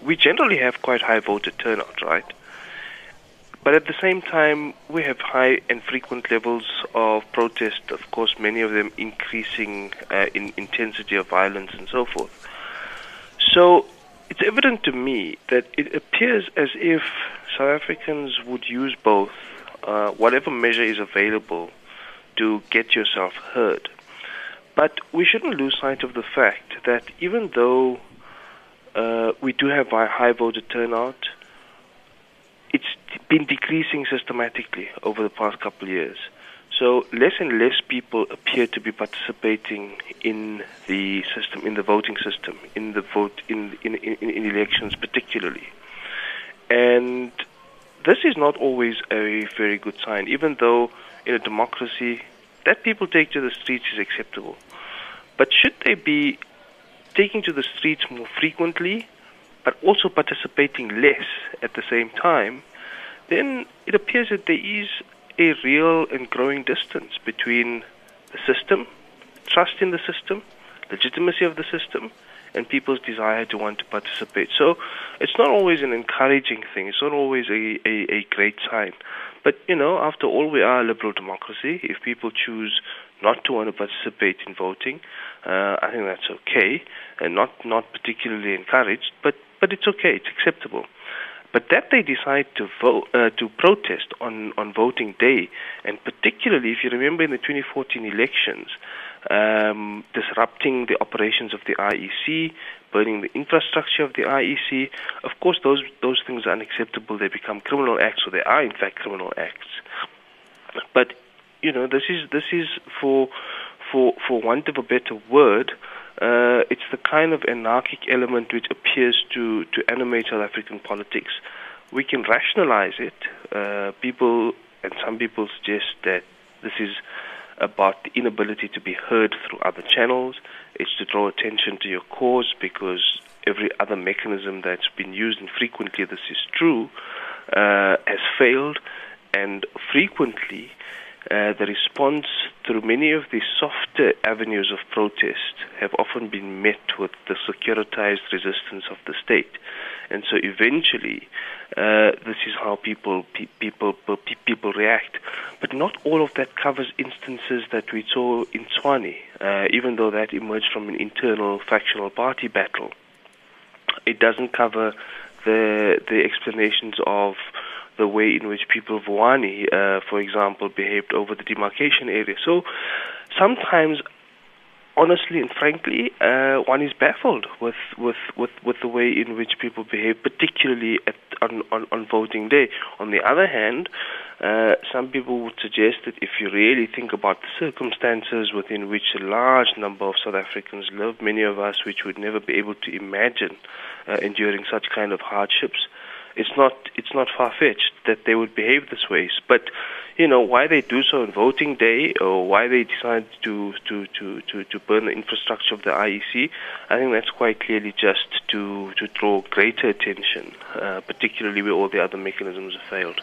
we generally have quite high voter turnout, right? But at the same time, we have high and frequent levels of protest, of course, many of them increasing uh, in intensity of violence and so forth. So it's evident to me that it appears as if South Africans would use both, uh, whatever measure is available, to get yourself heard. But we shouldn't lose sight of the fact that even though uh, we do have a high voter turnout, it's been decreasing systematically over the past couple of years. So less and less people appear to be participating in the system, in the voting system, in the vote, in in, in, in elections particularly. And this is not always a very good sign, even though in a democracy that people take to the streets is acceptable. But should they be taking to the streets more frequently, but also participating less at the same time, then it appears that there is a real and growing distance between the system, trust in the system, legitimacy of the system, and people's desire to want to participate. So it's not always an encouraging thing. It's not always a, a, a great sign. But, you know, after all, we are a liberal democracy. If people choose not to want to participate in voting, uh, I think that's okay, and not, not particularly encouraged, but, but it's okay, it's acceptable. But that they decide to vote, uh, to protest on, on voting day, and particularly if you remember in the 2014 elections, um, disrupting the operations of the IEC, burning the infrastructure of the IEC. Of course, those those things are unacceptable. They become criminal acts, or they are in fact criminal acts. But you know, this is this is for for for want of a better word. Uh, it's the kind of anarchic element which appears to, to animate South African politics. We can rationalize it. Uh, people and some people suggest that this is about the inability to be heard through other channels. It's to draw attention to your cause because every other mechanism that's been used, and frequently this is true, uh, has failed. And frequently, uh, the response through many of the softer avenues of protest have often been met with the securitized resistance of the state. And so eventually, uh, this is how people pe- people pe- people react. But not all of that covers instances that we saw in Tshwane, uh, even though that emerged from an internal factional party battle. It doesn't cover the the explanations of the way in which people of Vuwani, uh, for example, behaved over the demarcation area. So sometimes honestly and frankly, uh, one is baffled with, with, with, with the way in which people behave, particularly at, on, on, on voting day. On the other hand, uh, some people would suggest that if you really think about the circumstances within which a large number of South Africans live, many of us which would never be able to imagine uh, enduring such kind of hardships, it's not it's not far fetched that they would behave this way. But you know why they do so on voting day, or why they decide to to to to, to burn the infrastructure of the IEC. I think that's quite clearly just to to draw greater attention, uh, particularly where all the other mechanisms have failed.